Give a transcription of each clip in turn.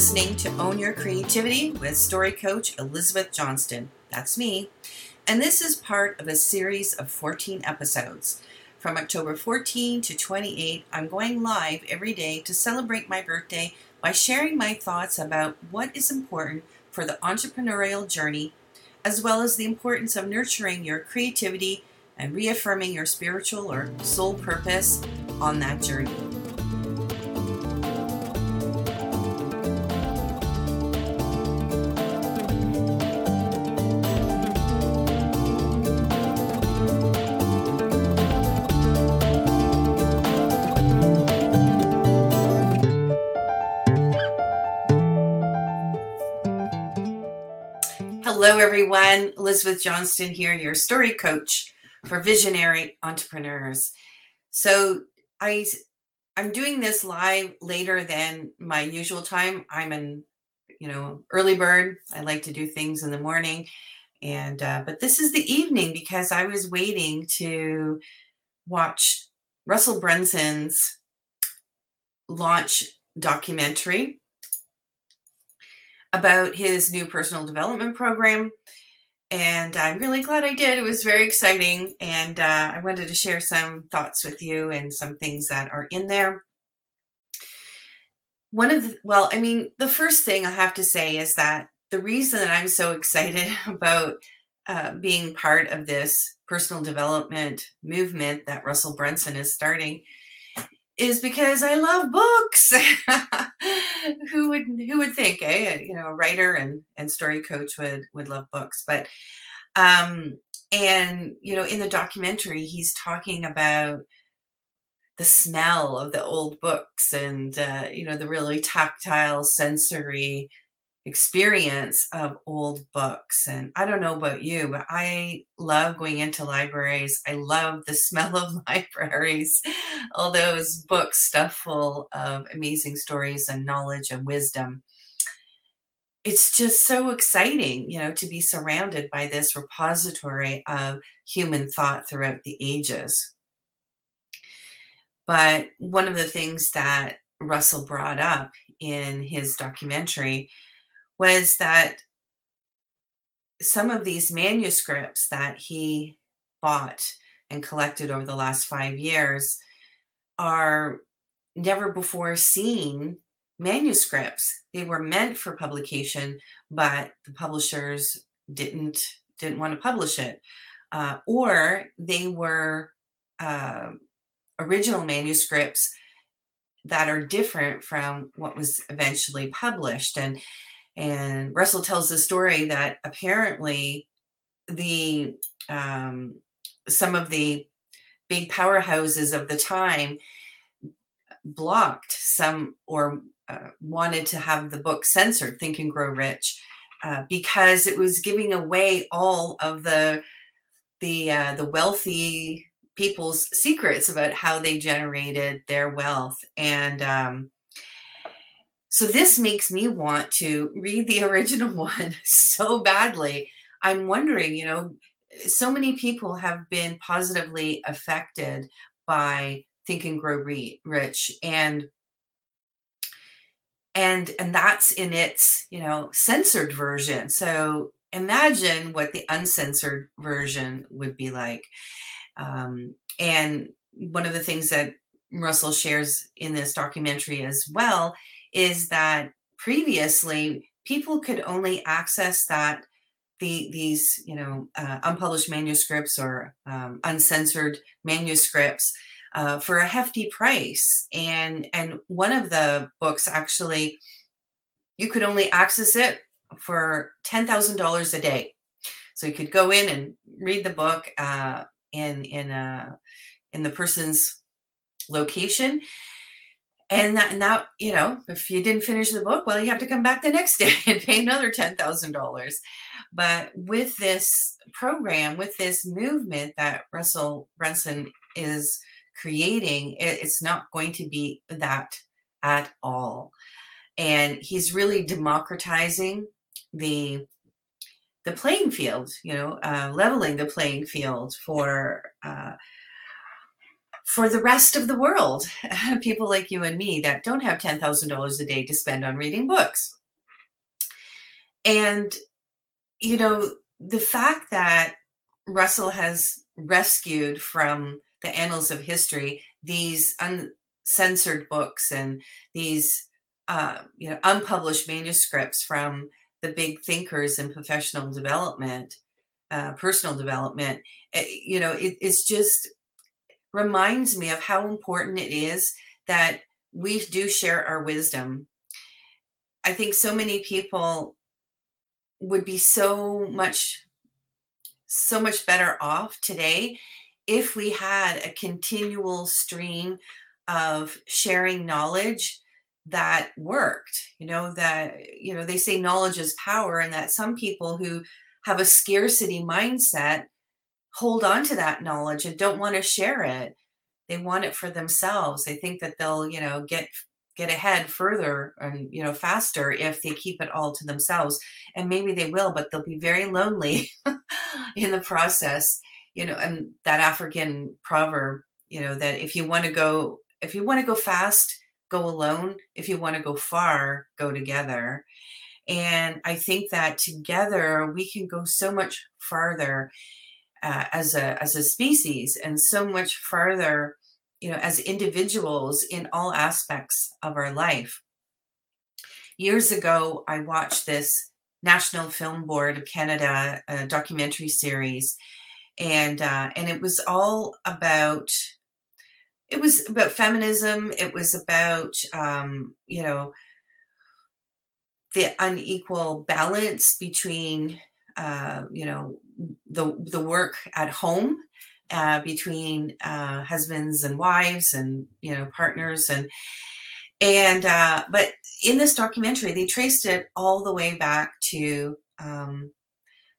listening to Own Your Creativity with story coach Elizabeth Johnston. That's me. And this is part of a series of 14 episodes. From October 14 to 28, I'm going live every day to celebrate my birthday by sharing my thoughts about what is important for the entrepreneurial journey, as well as the importance of nurturing your creativity and reaffirming your spiritual or soul purpose on that journey. Everyone. Elizabeth Johnston here, your story coach for visionary entrepreneurs. So I I'm doing this live later than my usual time. I'm an you know early bird. I like to do things in the morning, and uh, but this is the evening because I was waiting to watch Russell Brunson's launch documentary about his new personal development program. And I'm really glad I did. It was very exciting. And uh, I wanted to share some thoughts with you and some things that are in there. One of the, well, I mean, the first thing I have to say is that the reason that I'm so excited about uh, being part of this personal development movement that Russell Brunson is starting is because I love books. who would who would think, eh? You know, a writer and and story coach would would love books, but um and you know, in the documentary, he's talking about the smell of the old books and uh, you know the really tactile sensory experience of old books. And I don't know about you, but I love going into libraries. I love the smell of libraries, all those books stuffed full of amazing stories and knowledge and wisdom. It's just so exciting, you know, to be surrounded by this repository of human thought throughout the ages. But one of the things that Russell brought up in his documentary was that some of these manuscripts that he bought and collected over the last five years are never before seen manuscripts. They were meant for publication but the publishers didn't didn't want to publish it. Uh, or they were uh, original manuscripts that are different from what was eventually published. And and Russell tells the story that apparently the um, some of the big powerhouses of the time blocked some or uh, wanted to have the book censored, Think and Grow Rich, uh, because it was giving away all of the the uh, the wealthy people's secrets about how they generated their wealth. And um, so this makes me want to read the original one so badly. I'm wondering, you know, so many people have been positively affected by Think and Grow Rich and and and that's in its, you know, censored version. So imagine what the uncensored version would be like. Um, and one of the things that Russell shares in this documentary as well is that previously people could only access that the these you know uh, unpublished manuscripts or um, uncensored manuscripts uh, for a hefty price. And and one of the books actually you could only access it for $10000 a day. So you could go in and read the book uh, in in a in the person's location and that, now, you know, if you didn't finish the book, well, you have to come back the next day and pay another $10,000. But with this program, with this movement that Russell Brunson is creating, it's not going to be that at all. And he's really democratizing the the playing field, you know, uh, leveling the playing field for uh, for the rest of the world, people like you and me that don't have $10,000 a day to spend on reading books. And, you know, the fact that Russell has rescued from the annals of history these uncensored books and these uh, you know unpublished manuscripts from the big thinkers in professional development uh, personal development eh, you know it, it's just reminds me of how important it is that we do share our wisdom. I think so many people would be so much so much better off today if we had a continual stream of sharing knowledge that worked you know that you know they say knowledge is power and that some people who have a scarcity mindset hold on to that knowledge and don't want to share it. They want it for themselves. They think that they'll you know get get ahead further and you know faster if they keep it all to themselves. And maybe they will but they'll be very lonely in the process. You know and that african proverb you know that if you want to go if you want to go fast go alone. If you want to go far go together. And i think that together we can go so much farther uh, as a as a species and so much farther you know as individuals in all aspects of our life. Years ago i watched this national film board of canada uh, documentary series and uh, and it was all about it was about feminism it was about um, you know the unequal balance between uh, you know the the work at home uh, between uh, husbands and wives and you know partners and and uh, but in this documentary they traced it all the way back to um,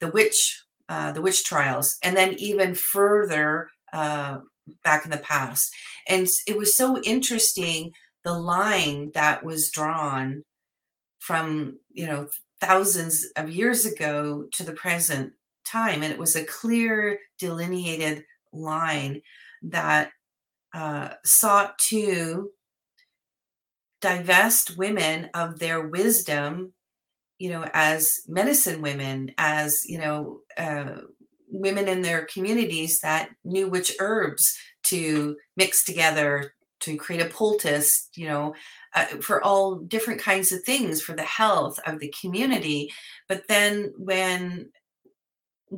the witch uh, the witch trials, and then even further uh, back in the past. And it was so interesting the line that was drawn from you know thousands of years ago to the present time, and it was a clear delineated line that uh, sought to divest women of their wisdom you know, as medicine women, as, you know, uh, women in their communities that knew which herbs to mix together to create a poultice, you know, uh, for all different kinds of things for the health of the community. But then when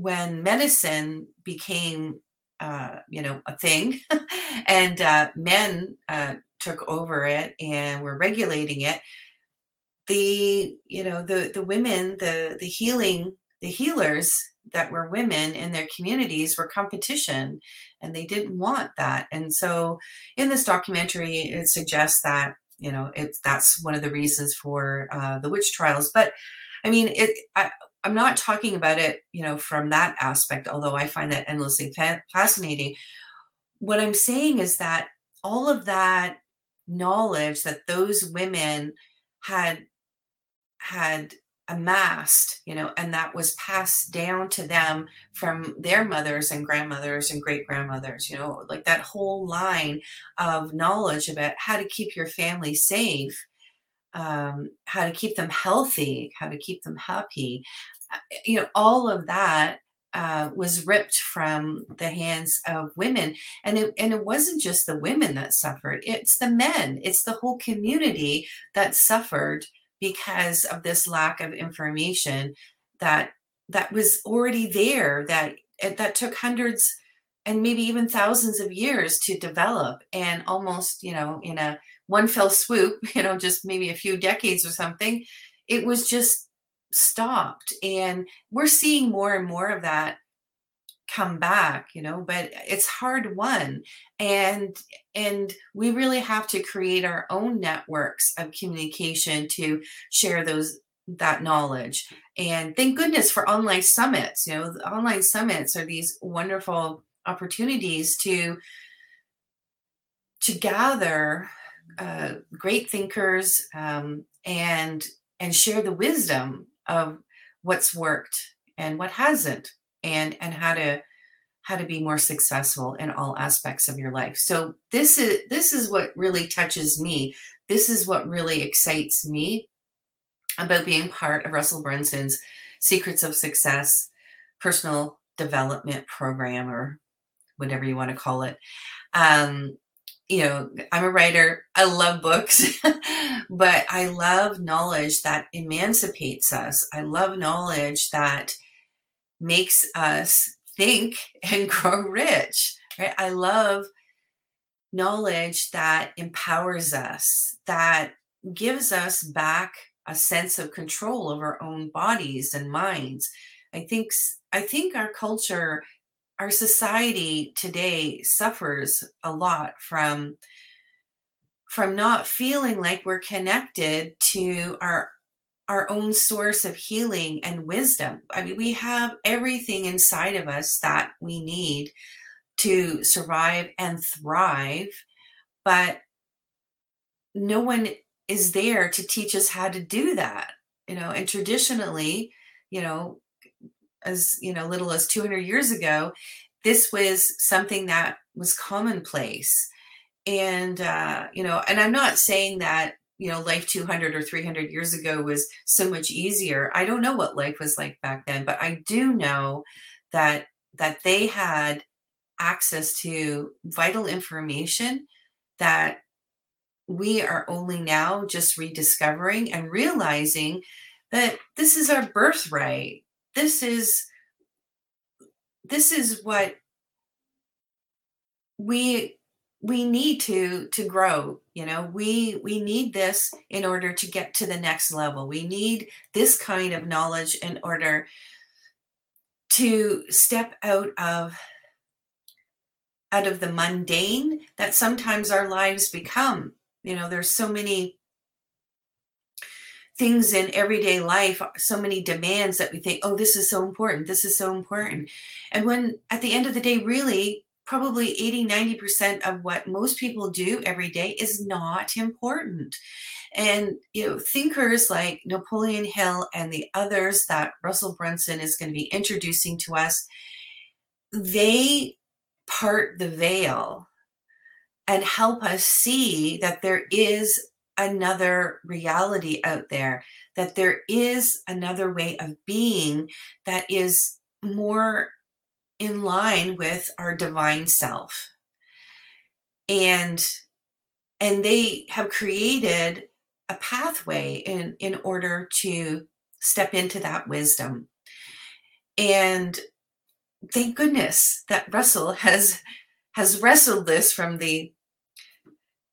when medicine became uh, you know a thing and uh, men uh, took over it and were regulating it the you know the the women the the healing the healers that were women in their communities were competition and they didn't want that. And so in this documentary it suggests that you know that's one of the reasons for uh, the witch trials. But i mean it I, i'm not talking about it you know from that aspect although i find that endlessly fa- fascinating. What i'm saying is that all of that knowledge that those women had had amassed, you know, and that was passed down to them from their mothers and grandmothers and great grandmothers, you know, like that whole line of knowledge about how to keep your family safe, um, how to keep them healthy, how to keep them happy. Uh, you know, all of that uh, was ripped from the hands of women, and it and it wasn't just the women that suffered; it's the men, it's the whole community that suffered because of this lack of information that that was already there that that took hundreds and maybe even thousands of years to develop and almost you know in a one fell swoop you know just maybe a few decades or something it was just stopped. And we're seeing more and more of that come back you know but it's hard won. And and we really have to create our own networks of communication to share those that knowledge. And thank goodness for online summits you know online summits are these wonderful opportunities to to gather uh, great thinkers um, and and share the wisdom of what's worked and what hasn't and and how to how to be more successful in all aspects of your life. So this is this is what really touches me. This is what really excites me about being part of Russell Brunson's Secrets of Success personal development program or whatever you want to call it. Um, you know, I'm a writer. I love books, but I love knowledge that emancipates us. I love knowledge that makes us think and grow rich. Right? I love knowledge that empowers us, that gives us back a sense of control of our own bodies and minds. I think I think our culture our society today suffers a lot from from not feeling like we're connected to our our own source of healing and wisdom. I mean, we have everything inside of us that we need to survive and thrive, but no one is there to teach us how to do that. You know, and traditionally, you know, as you know little as 200 years ago this was something that was commonplace. And uh, you know and i'm not saying that you know life 200 or 300 years ago was so much easier. I don't know what life was like back then but i do know that that they had access to vital information that we are only now just rediscovering and realizing that this is our birthright this is this is what we we need to to grow you know? We we need this in order to get to the next level. We need this kind of knowledge in order to step out of out of the mundane that sometimes our lives become. You know there's so many things in everyday life, so many demands that we think, oh, this is so important, this is so important. And when at the end of the day, really, probably 80, 90% of what most people do every day is not important. And you know, thinkers like Napoleon Hill and the others that Russell Brunson is going to be introducing to us, they part the veil and help us see that there is another reality out there, that there is another way of being that is more in line with our divine self. And and they have created a pathway in in order to step into that wisdom. And thank goodness that Russell has has wrestled this from the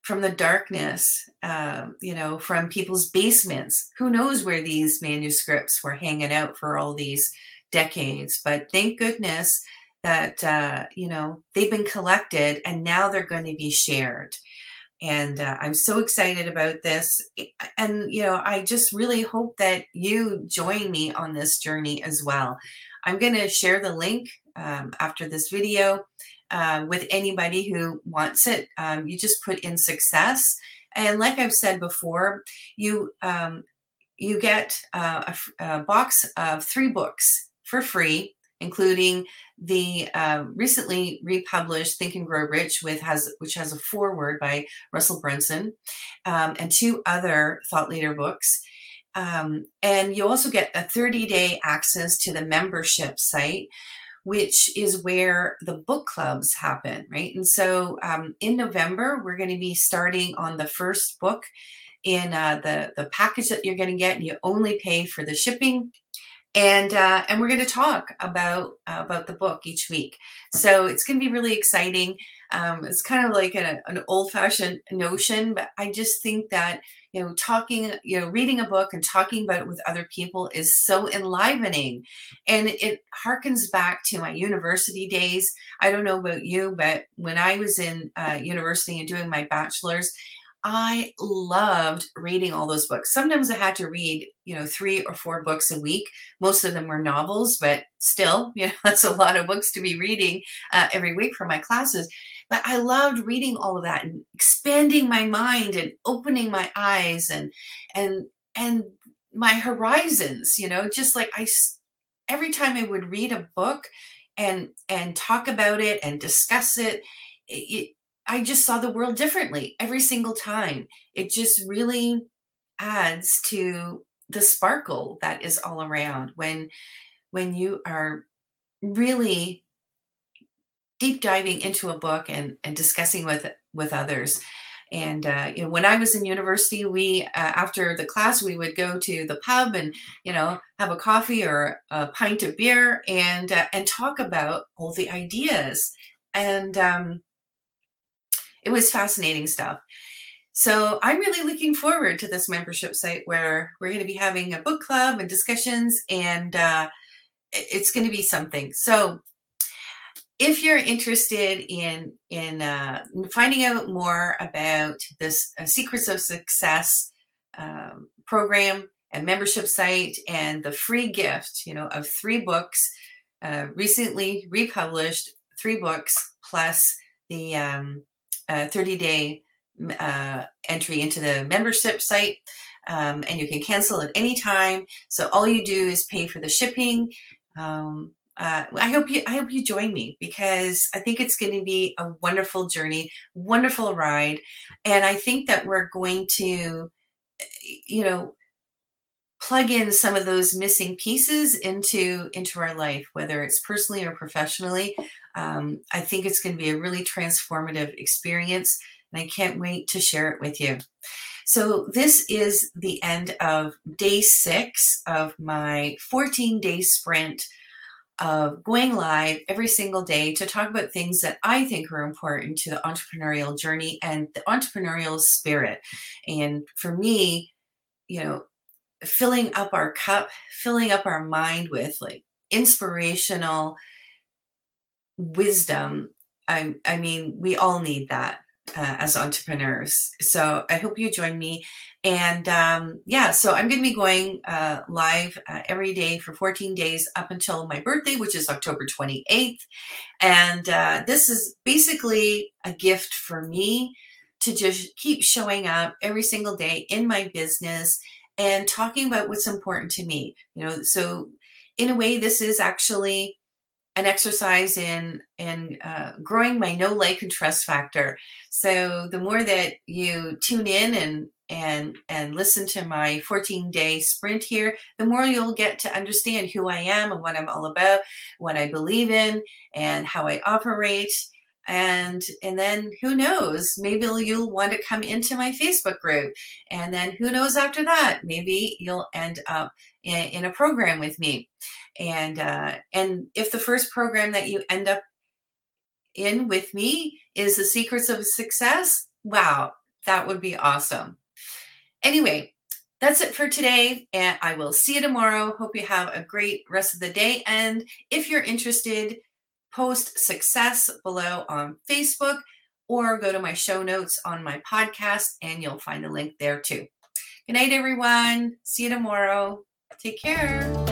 from the darkness, uh, you know, from people's basements. Who knows where these manuscripts were hanging out for all these decades? But thank goodness that, uh, you know, they've been collected and now they're going to be shared. And uh, I'm so excited about this. And, you know, I just really hope that you join me on this journey as well. I'm going to share the link um, after this video uh, with anybody who wants it. Um, you just put in success. And like I've said before, you um, you get uh, a, a, box of three books for free, including the uh, recently republished Think and Grow Rich, with has which has a foreword by Russell Brunson, um, and two other thought leader books. Um, and you also get a 30 day access to the membership site which is where the book clubs happen, right? And so um, in November, we're going to be starting on the first book in uh, the the package that you're going to get, and you only pay for the shipping. And uh, and we're going to talk about uh, about the book each week. So it's going to be really exciting. Um, it's kind of like an old fashioned notion, but I just think that you know talking you know reading a book and talking about it with other people is so enlivening and it harkens back to my university days i don't know about you but when i was in uh, university and doing my bachelor's I loved reading all those books. Sometimes I had to read, you know, three or four books a week. Most of them were novels, but still, you know, that's a lot of books to be reading uh, every week for my classes. But I loved reading all of that and expanding my mind and opening my eyes and and and my horizons, you know, just like I every time I would read a book, and and talk about it and discuss it, it, I just saw the world differently every single time. It just really adds to the sparkle that is all around when when you are really deep diving into a book and and discussing with with others and uh, you know, when I was in university, we uh, after the class we would go to the pub and you know have a coffee or a pint of beer and uh, and talk about all the ideas. And um, it was fascinating stuff. So I'm really looking forward to this membership site where we're going to be having a book club and discussions, and uh, it's going to be something. So if you're interested in in uh, finding out more about this uh, secrets of success um, program and membership site and the free gift you know of three books uh, recently republished three books plus the um, 30 day uh, entry into the membership site um, and you can cancel at any time. So all you do is pay for the shipping um, uh, I hope you I hope you join me because I think it's going to be a wonderful journey, wonderful ride, and I think that we're going to, you know, plug in some of those missing pieces into into our life, whether it's personally or professionally. Um, I think it's going to be a really transformative experience, and I can't wait to share it with you. So, this is the end of day six of my 14 day sprint of going live every single day to talk about things that I think are important to the entrepreneurial journey and the entrepreneurial spirit. And for me, you know, filling up our cup, filling up our mind with like inspirational wisdom. I, I mean, we all need that uh, as entrepreneurs. So I hope you join me. And um, yeah, so I'm going to be going uh, live uh, every day for 14 days up until my birthday, which is October 28th. And uh, this is basically a gift for me to just keep showing up every single day in my business and talking about what's important to me. You know, so in a way, this is actually an exercise in in uh, growing my no like and trust factor. So the more that you tune in and and and listen to my 14 day sprint here the more you'll get to understand who i am and what i'm all about what i believe in and how i operate. And and then who knows maybe you'll want to come into my facebook group. And then who knows after that maybe you'll end up in, in a program with me. And uh, and if the first program that you end up in with me is the secrets of success wow that would be awesome. Anyway that's it for today and i will see you tomorrow. Hope you have a great rest of the day and if you're interested post success below on facebook or go to my show notes on my podcast and you'll find a link there too. Good night everyone. See you tomorrow take care